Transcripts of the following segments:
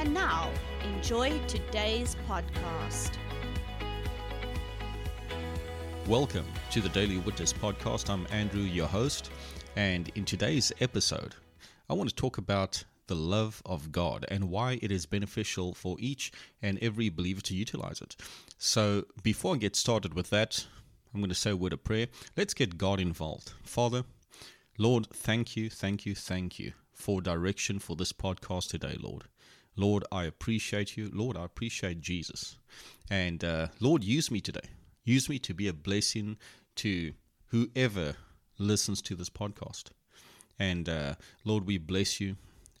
And now, enjoy today's podcast. Welcome to the Daily Witness podcast. I'm Andrew, your host, and in today's episode, I want to talk about the love of God and why it is beneficial for each and every believer to utilize it. So, before I get started with that, I'm going to say a word of prayer. Let's get God involved. Father, Lord, thank you, thank you, thank you for direction for this podcast today, Lord. Lord, I appreciate you. Lord, I appreciate Jesus. And uh, Lord, use me today. Use me to be a blessing to whoever listens to this podcast. And uh, Lord, we bless you.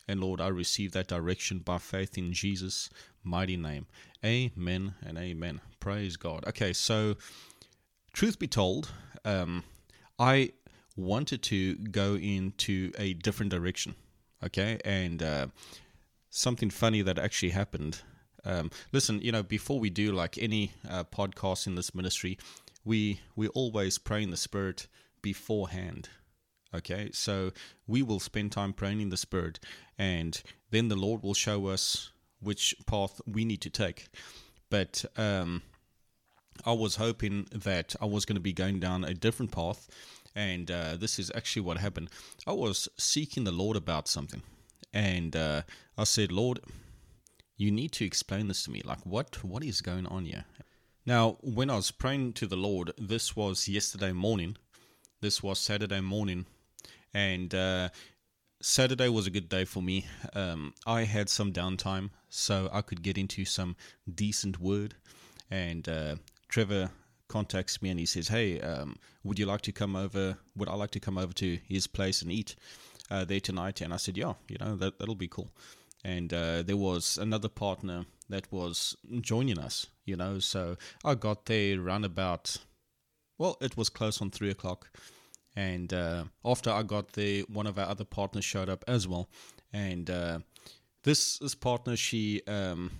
And Lord, I receive that direction by faith in Jesus' mighty name. Amen and amen. Praise God. Okay, so truth be told, um, I wanted to go into a different direction. Okay, and uh, something funny that actually happened. Um, listen, you know, before we do like any uh, podcast in this ministry, we we always pray in the Spirit beforehand. Okay, so we will spend time praying in the Spirit, and then the Lord will show us which path we need to take. But um, I was hoping that I was going to be going down a different path, and uh, this is actually what happened. I was seeking the Lord about something and uh, I said, Lord, you need to explain this to me. Like, what what is going on here? Now, when I was praying to the Lord, this was yesterday morning. This was Saturday morning, and uh, Saturday was a good day for me. Um, I had some downtime, so I could get into some decent word. And uh, Trevor contacts me and he says, "Hey, um, would you like to come over? Would I like to come over to his place and eat?" Uh, there tonight, and I said, yeah, you know that that'll be cool. And uh, there was another partner that was joining us, you know. So I got there around about, well, it was close on three o'clock. And uh, after I got there, one of our other partners showed up as well. And uh, this this partner, she, um,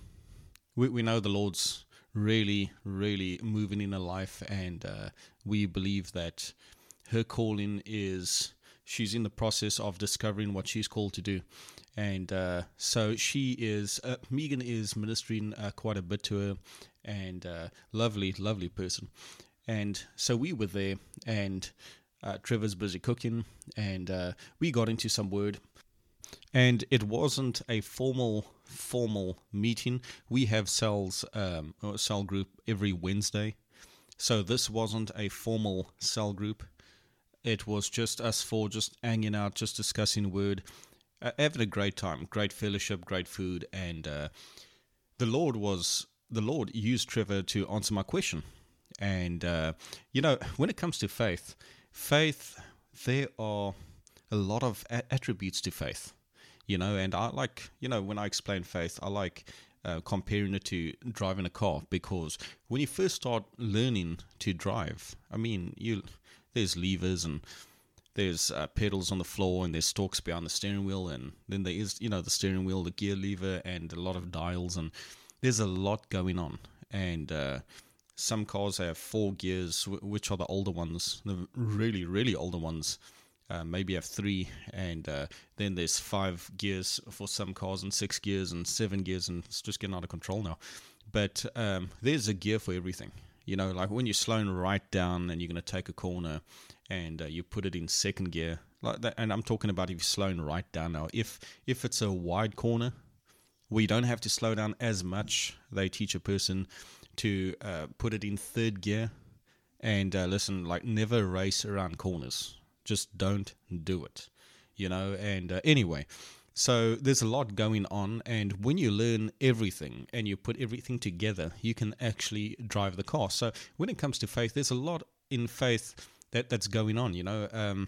we we know the Lord's really really moving in her life, and uh, we believe that her calling is she's in the process of discovering what she's called to do. And uh, so she is, uh, Megan is ministering uh, quite a bit to her, and uh, lovely, lovely person. And so we were there, and uh, Trevor's busy cooking, and uh, we got into some word. And it wasn't a formal, formal meeting. We have cells, um, cell group every Wednesday. So this wasn't a formal cell group it was just us four just hanging out, just discussing word, uh, having a great time, great fellowship, great food, and uh, the Lord was the Lord used Trevor to answer my question. And uh, you know, when it comes to faith, faith there are a lot of a- attributes to faith. You know, and I like you know when I explain faith, I like uh, comparing it to driving a car because when you first start learning to drive, I mean, you there's levers and there's uh, pedals on the floor and there's stalks behind the steering wheel and then there is you know the steering wheel the gear lever and a lot of dials and there's a lot going on. And uh, some cars have four gears which are the older ones the really really older ones uh, maybe have three and uh, then there's five gears for some cars and six gears and seven gears and it's just getting out of control now. But um, there's a gear for everything you know, like when you're slowing right down and you're going to take a corner and uh, you put it in second gear, like that, and I'm talking about if you're slowing right down now. If if it's a wide corner, we don't have to slow down as much. They teach a person to uh, put it in third gear and uh, listen, like never race around corners. Just don't do it, you know. And uh, anyway, so there's a lot going on, and when you learn everything and you put everything together, you can actually drive the car. So when it comes to faith, there's a lot in faith that that's going on. You know, um,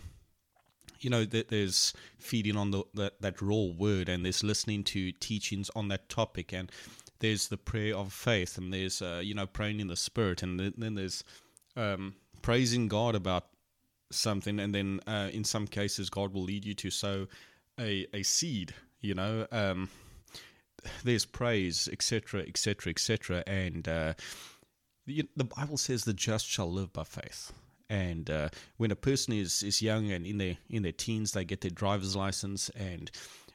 you know, that there's feeding on the that, that raw word, and there's listening to teachings on that topic, and there's the prayer of faith, and there's uh, you know praying in the spirit, and then there's um, praising God about something, and then uh, in some cases God will lead you to sow a a seed. You know, um, there's praise, etc., etc., etc., and uh, the, the Bible says the just shall live by faith. And uh, when a person is, is young and in their in their teens, they get their driver's license, and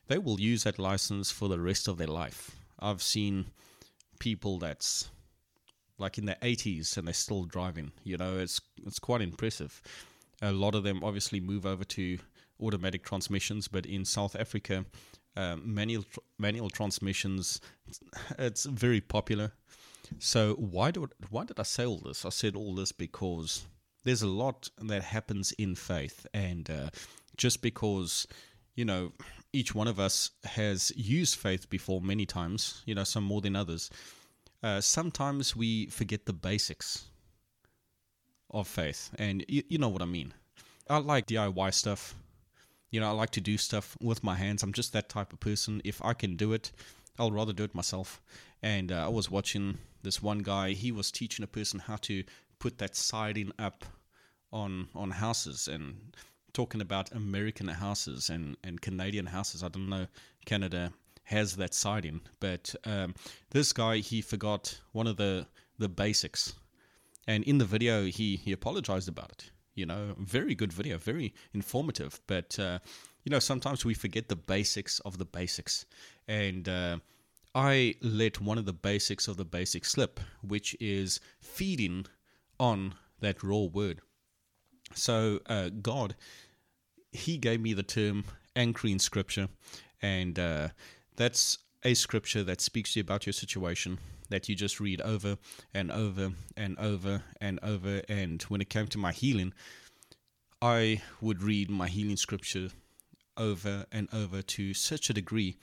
they will use that license for the rest of their life. I've seen people that's like in their 80s and they're still driving. You know, it's it's quite impressive. A lot of them obviously move over to automatic transmissions, but in South Africa, um, manual manual transmissions it's very popular. So why do why did I say all this? I said all this because there's a lot that happens in faith, and uh, just because you know each one of us has used faith before many times, you know, some more than others. Uh, sometimes we forget the basics of faith, and you know what I mean. I like DIY stuff. You know, I like to do stuff with my hands. I'm just that type of person. If I can do it, I'll rather do it myself. And uh, I was watching this one guy. He was teaching a person how to put that siding up on on houses and talking about American houses and, and Canadian houses. I don't know Canada has that siding, but um, this guy he forgot one of the the basics, and in the video he he apologized about it. You know, very good video, very informative. But uh, you know, sometimes we forget the basics of the basics, and uh, I let one of the basics of the basics slip, which is feeding on that raw word. So uh, God, He gave me the term anchoring scripture, and uh, that's a scripture that speaks to you about your situation that you just read over and over and over and over. And when it came to my healing, I would read my healing scripture over and over to such a degree,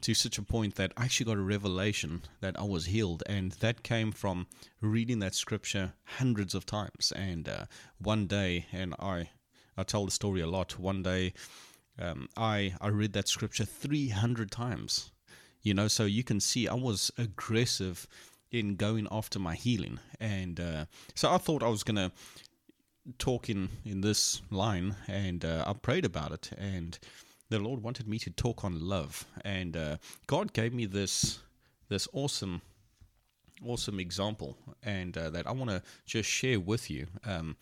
to such a point that I actually got a revelation that I was healed. And that came from reading that scripture hundreds of times. And uh, one day, and I, I tell the story a lot, one day um, I, I read that scripture 300 times you know so you can see i was aggressive in going after my healing. And uh, so i thought i was going to talk in in this line and uh, i prayed about it and the lord wanted me to talk on love. And uh, god gave me this this awesome awesome example and uh, that i want to just share with you. Um,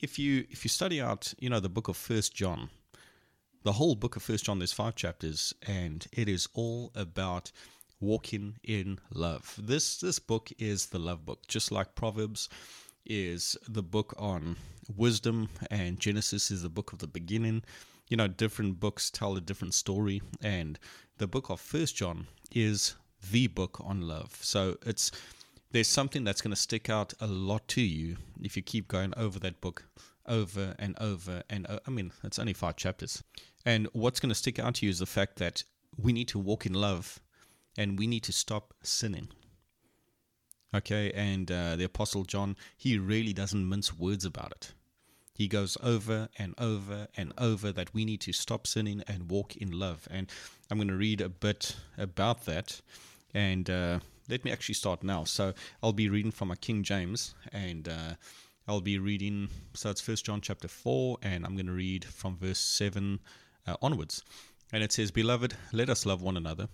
if you if you study out you know the book of first john the whole book of First John. There's five chapters, and it is all about walking in love. This this book is the love book, just like Proverbs is the book on wisdom, and Genesis is the book of the beginning. You know, different books tell a different story, and the book of First John is the book on love. So it's there's something that's going to stick out a lot to you if you keep going over that book over and over and over. I mean, it's only five chapters. And what's going to stick out to you is the fact that we need to walk in love and we need to stop sinning. Okay, and uh, the Apostle John, he really doesn't mince words about it. He goes over and over and over that we need to stop sinning and walk in love. And I'm going to read a bit about that. And uh, let me actually start now. So I'll be reading from a King James, and uh, I'll be reading. So it's First John chapter four, and I'm going to read from verse seven uh, onwards. And it says, Beloved, let us love one another,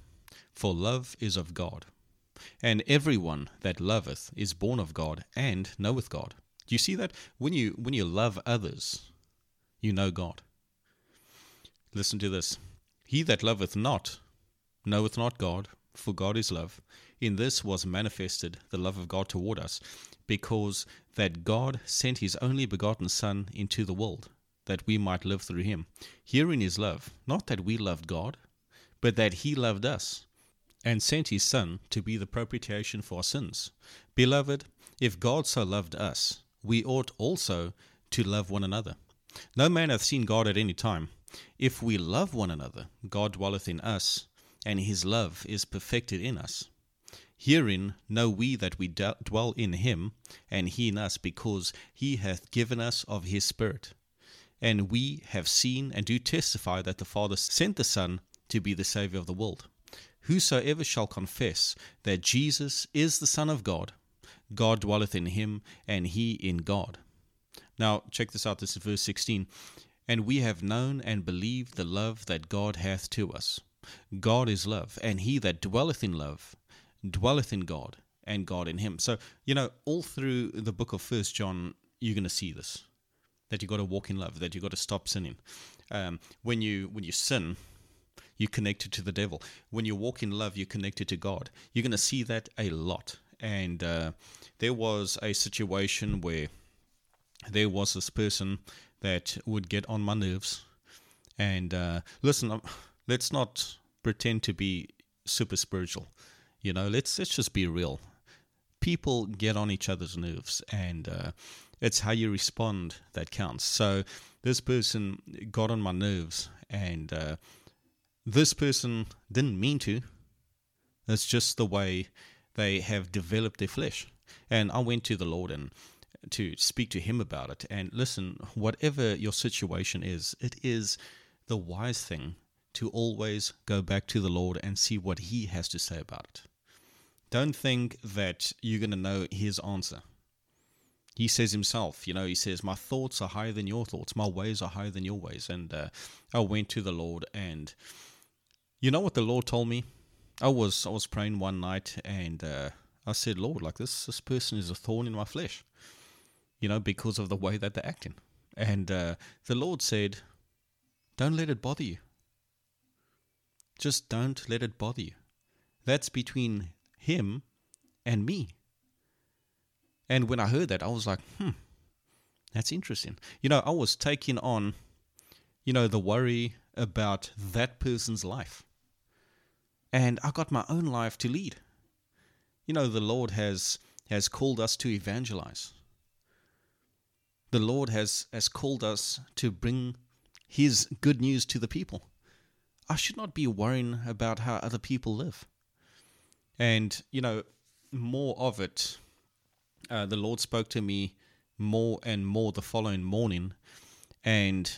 for love is of God. And everyone that loveth is born of God and knoweth God. Do you see that? When you when you love others, you know God. Listen to this. He that loveth not knoweth not God, for God is love. In this was manifested the love of God toward us, because that God sent his only begotten Son into the world that we might live through him. Herein is love, not that we loved God, but that he loved us, and sent his Son to be the propitiation for our sins. Beloved, if God so loved us, we ought also to love one another. No man hath seen God at any time. If we love one another, God dwelleth in us, and his love is perfected in us. Herein know we that we dwell in him, and he in us, because he hath given us of his Spirit. and we have seen and do testify that the Father sent the Son to be the Saviour of the world. Whosoever shall confess that Jesus is the Son of God, God dwelleth in him, and he in God. Now, check this out. This is verse 16. And we have known and believed the love that God hath to us. God is love, and he that dwelleth in love dwelleth in God, and God in him. So, you know, all through the book of First John, you're going to see this that you've got to walk in love, that you've got to stop sinning. Um, when you when you sin, you're connected to the devil. When you walk in love, you're connected to God. You're going to see that a lot. And uh, there was a situation where there was this person that would get on my nerves. And uh, listen, let's not pretend to be super spiritual. You know, let's let's just be real. People get on each other's nerves, and uh, it's how you respond that counts. So this person got on my nerves, and uh, this person didn't mean to. It's just the way they have developed their flesh. And I went to the Lord and to speak to Him about it. And listen, whatever your situation is, it is the wise thing to always go back to the Lord and see what He has to say about it. Don't think that you're going to know His answer. He says himself, you know, he says, My thoughts are higher than your thoughts, my ways are higher than your ways. And uh, I went to the Lord, and you know what the Lord told me? I was I was praying one night, and uh, I said, Lord, like this this person is a thorn in my flesh, you know, because of the way that they're acting. And uh, the Lord said, Don't let it bother you. Just don't let it bother you. That's between him and me. And when I heard that, I was like, hmm, that's interesting. You know, I was taking on, you know, the worry about that person's life. And I got my own life to lead. You know, the Lord has has called us to evangelize. The Lord has, has called us to bring his good news to the people. I should not be worrying about how other people live. And, you know, more of it uh, the Lord spoke to me more and more the following morning. And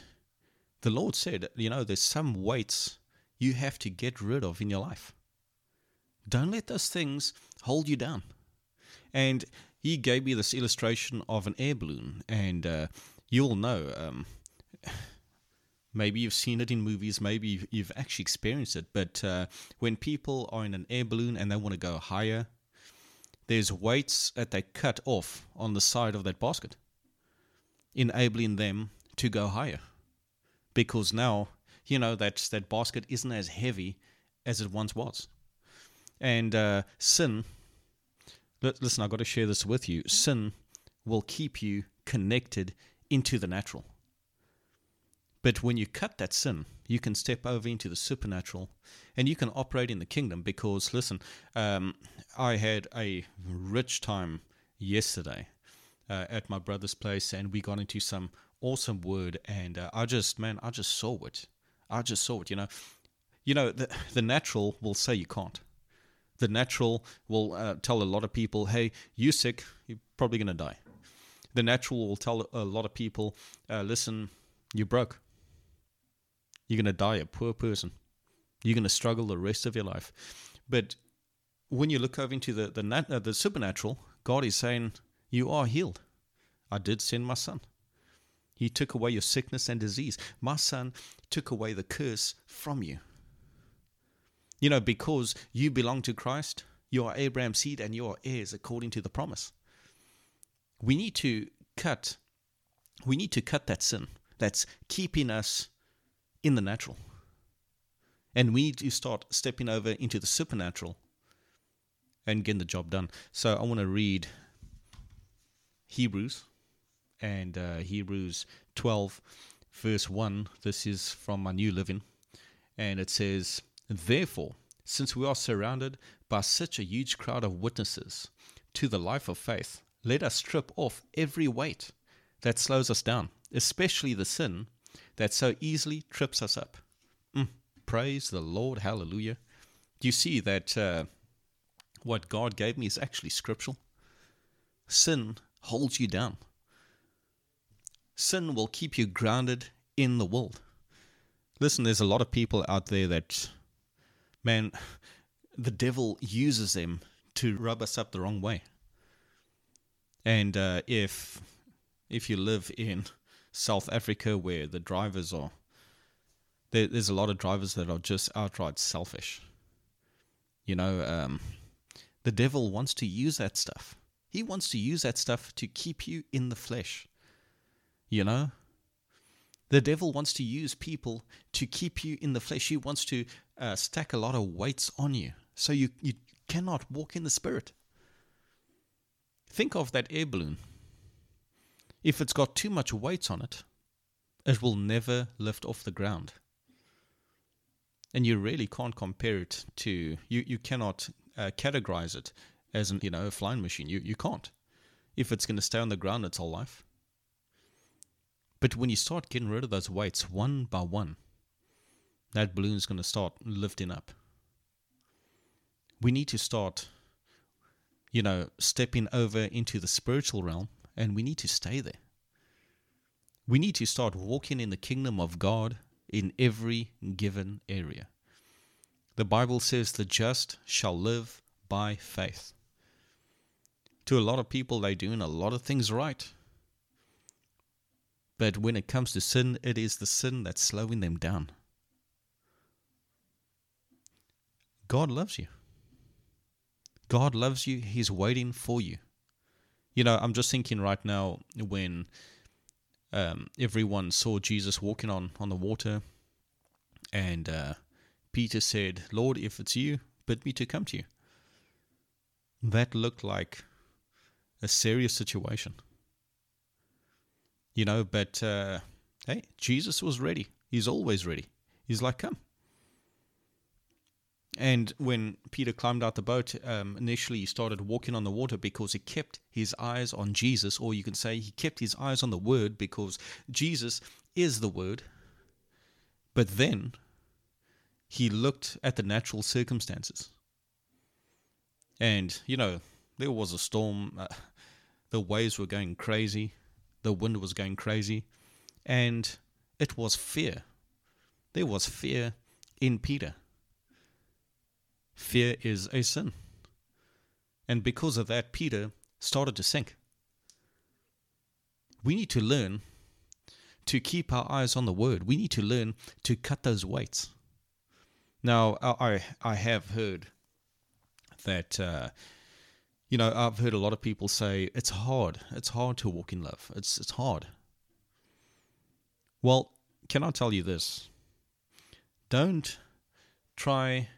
the Lord said, You know, there's some weights you have to get rid of in your life. Don't let those things hold you down. And He gave me this illustration of an air balloon. And uh, you'll know, um, maybe you've seen it in movies, maybe you've actually experienced it. But uh, when people are in an air balloon and they want to go higher, there's weights that they cut off on the side of that basket, enabling them to go higher. Because now, you know, that, that basket isn't as heavy as it once was. And uh, sin, listen, I've got to share this with you. Sin will keep you connected into the natural. But when you cut that sin, you can step over into the supernatural and you can operate in the kingdom because, listen, um, I had a rich time yesterday uh, at my brother's place and we got into some awesome word and uh, I just, man, I just saw it. I just saw it, you know. You know, the, the natural will say you can't. The natural will uh, tell a lot of people, hey, you're sick, you're probably going to die. The natural will tell a lot of people, uh, listen, you're broke you're going to die a poor person. You're going to struggle the rest of your life. But when you look over into the the, nat- uh, the supernatural, God is saying, "You are healed. I did send my son. He took away your sickness and disease. My son took away the curse from you. You know, because you belong to Christ, you are Abraham's seed and you are heirs according to the promise. We need to cut we need to cut that sin that's keeping us in the natural. And we need to start stepping over into the supernatural and getting the job done. So I want to read Hebrews and uh, Hebrews 12, verse 1. This is from my New Living. And it says, Therefore, since we are surrounded by such a huge crowd of witnesses to the life of faith, let us strip off every weight that slows us down, especially the sin that so easily trips us up. Mm, praise the Lord. Hallelujah. Do you see that uh, what God gave me is actually scriptural? Sin holds you down. sin will keep you grounded in the world. Listen, there's a lot of people out there that, man, the devil uses them to rub us up the wrong way. And uh, if if you live in South Africa, where the drivers are, there, there's a lot of drivers that are just outright selfish. You know, um, the devil wants to use that stuff. He wants to use that stuff to keep you in the flesh. You know? The devil wants to use people to keep you in the flesh. He wants to uh, stack a lot of weights on you so you, you cannot walk in the spirit. Think of that air balloon. If it's got too much weight on it, it will never lift off the ground. And you really can't compare it to, you, you cannot uh, categorize it as an, you know, a flying machine. You, you can't. If it's going to stay on the ground its whole life, but when you start getting rid of those weights one by one, that balloon is going to start lifting up. We need to start, you know, stepping over into the spiritual realm and we need to stay there. We need to start walking in the kingdom of God in every given area. The Bible says the just shall live by faith. To a lot of people, they're doing a lot of things right. But when it comes to sin, it is the sin that's slowing them down. God loves you. God loves you. He's waiting for you. You know, I'm just thinking right now when um, everyone saw Jesus walking on, on the water, and uh, Peter said, Lord, if it's you, bid me to come to you. That looked like a serious situation. You know, but uh, hey, Jesus was ready. He's always ready. He's like, come. And when Peter climbed out the boat, um, initially he started walking on the water because he kept his eyes on Jesus, or you can say he kept his eyes on the Word because Jesus is the Word. But then he looked at the natural circumstances. And, you know, there was a storm, uh, the waves were going crazy, the wind was going crazy, and it was fear. There was fear in Peter. Fear is a sin. And because of that, Peter started to sink. We need to learn to keep our eyes on the word. We need to learn to cut those weights. Now, I, I have heard that uh, you know, I've heard a lot of people say it's hard. It's hard to walk in love. It's it's hard. Well, can I tell you this? Don't try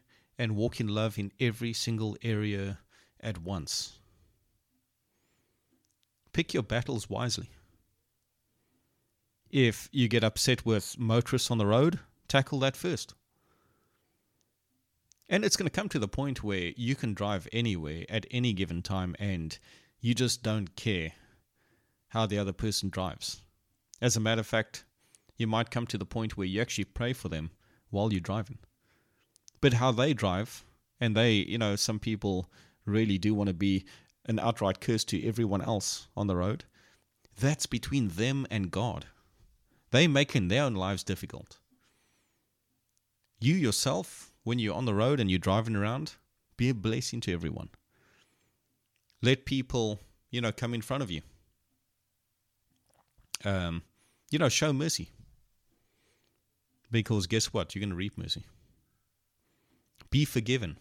and walk in love in every single area at once. Pick your battles wisely. If you get upset with motorists on the road, tackle that first. And it's going to come to the point where you can drive anywhere at any given time and you just don't care how the other person drives. As a matter of fact, you might come to the point where you actually pray for them while you're driving. But how they drive, and they, you know, some people really do want to be an outright curse to everyone else on the road, that's between them and God. They making their own lives difficult. You yourself when you're on the road and you're driving around, be a blessing to everyone. Let people, you know, come in front of you. Um, you know, show mercy. Because guess what? You're going to reap mercy. Be forgiven.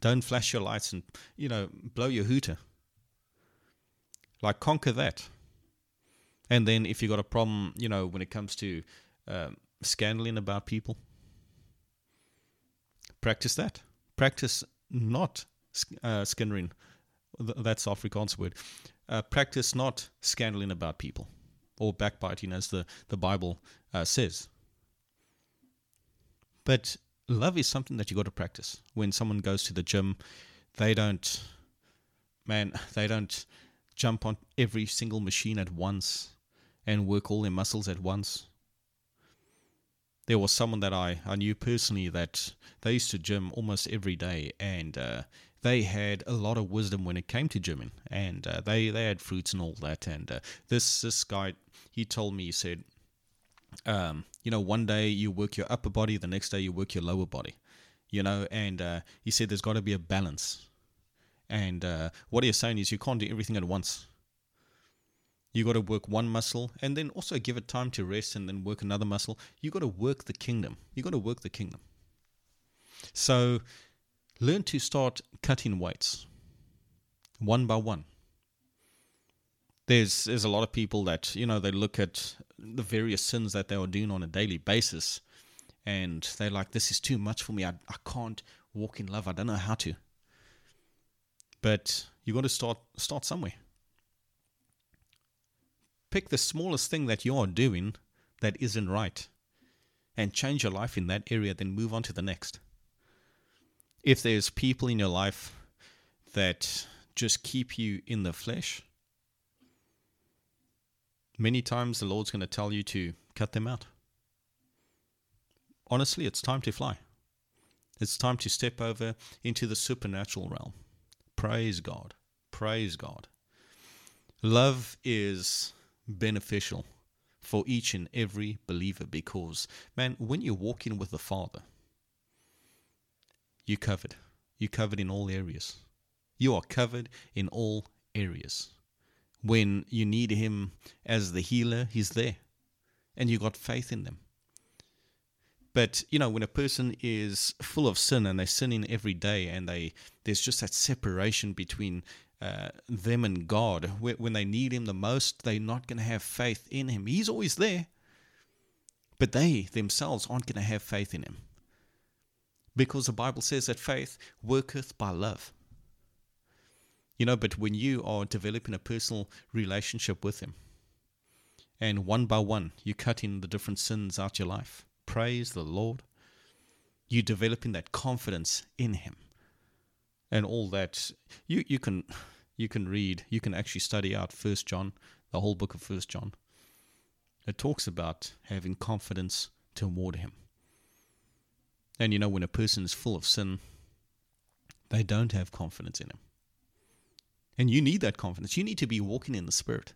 Don't flash your lights and, you know, blow your hooter. Like, conquer that. And then if you've got a problem, you know, when it comes to um, scandaling about people, practice that. Practice not uh, skinnering. That's Afrikaans word. Uh, practice not scandaling about people or backbiting, as the, the Bible uh, says. But love is something that you got to practice. When someone goes to the gym, they don't, man, they don't jump on every single machine at once and work all their muscles at once. there was someone that I, I knew personally that they used to gym almost every day and uh, they had a lot of wisdom when it came to gymming and uh, they, they had fruits and all that and uh, this this guy he told me he said um, you know one day you work your upper body the next day you work your lower body you know and uh, he said there's got to be a balance and uh, what he's saying is you can't do everything at once you got to work one muscle and then also give it time to rest and then work another muscle. You got to work the kingdom. You got to work the kingdom. So learn to start cutting weights one by one. There's there's a lot of people that you know they look at the various sins that they are doing on a daily basis, and they're like, "This is too much for me. I I can't walk in love. I don't know how to." But you got to start start somewhere Pick the smallest thing that you are doing that isn't right and change your life in that area, then move on to the next. If there's people in your life that just keep you in the flesh, many times the Lord's going to tell you to cut them out. Honestly, it's time to fly. It's time to step over into the supernatural realm. Praise God. Praise God. Love is beneficial for each and every believer because, man, when you're walking with the Father, you're covered. You're covered in all areas. You are covered in all areas. When you need Him as the healer, He's there. And you got faith in them. But you know, when a person is full of sin and they're sinning every day, and they there's just that separation between uh, them and God. When they need Him the most, they're not going to have faith in Him. He's always there, but they themselves aren't going to have faith in Him. Because the Bible says that faith worketh by love. You know, but when you are developing a personal relationship with Him, and one by one you cut in the different sins out of your life, praise the Lord, You're developing that confidence in Him and all that. You you can you can read, you can actually study out First John, the whole book of First John. It talks about having confidence toward Him. And you know, when a person is full of sin, they don't have confidence in Him. And you need that confidence. You need to be walking in the Spirit.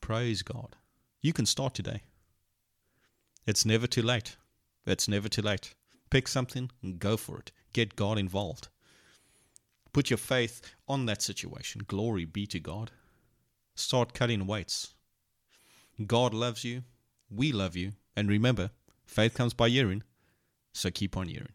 Praise God. You can start today. It's never too late. It's never too late. Pick something and go for it. Get God involved. Put your faith on that situation. Glory be to God. Start cutting weights. God loves you. We love you. And remember, faith comes by hearing, so keep on hearing.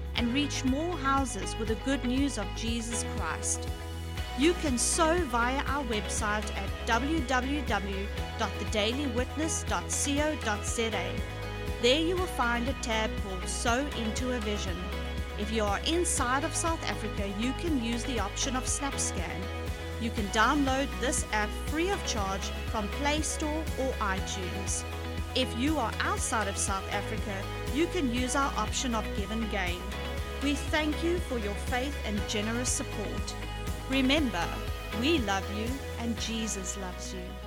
and reach more houses with the good news of Jesus Christ. You can sow via our website at www.thedailywitness.co.za. There you will find a tab called Sow into a Vision. If you are inside of South Africa, you can use the option of SnapScan. You can download this app free of charge from Play Store or iTunes. If you are outside of South Africa, you can use our option of GivenGain. We thank you for your faith and generous support. Remember, we love you and Jesus loves you.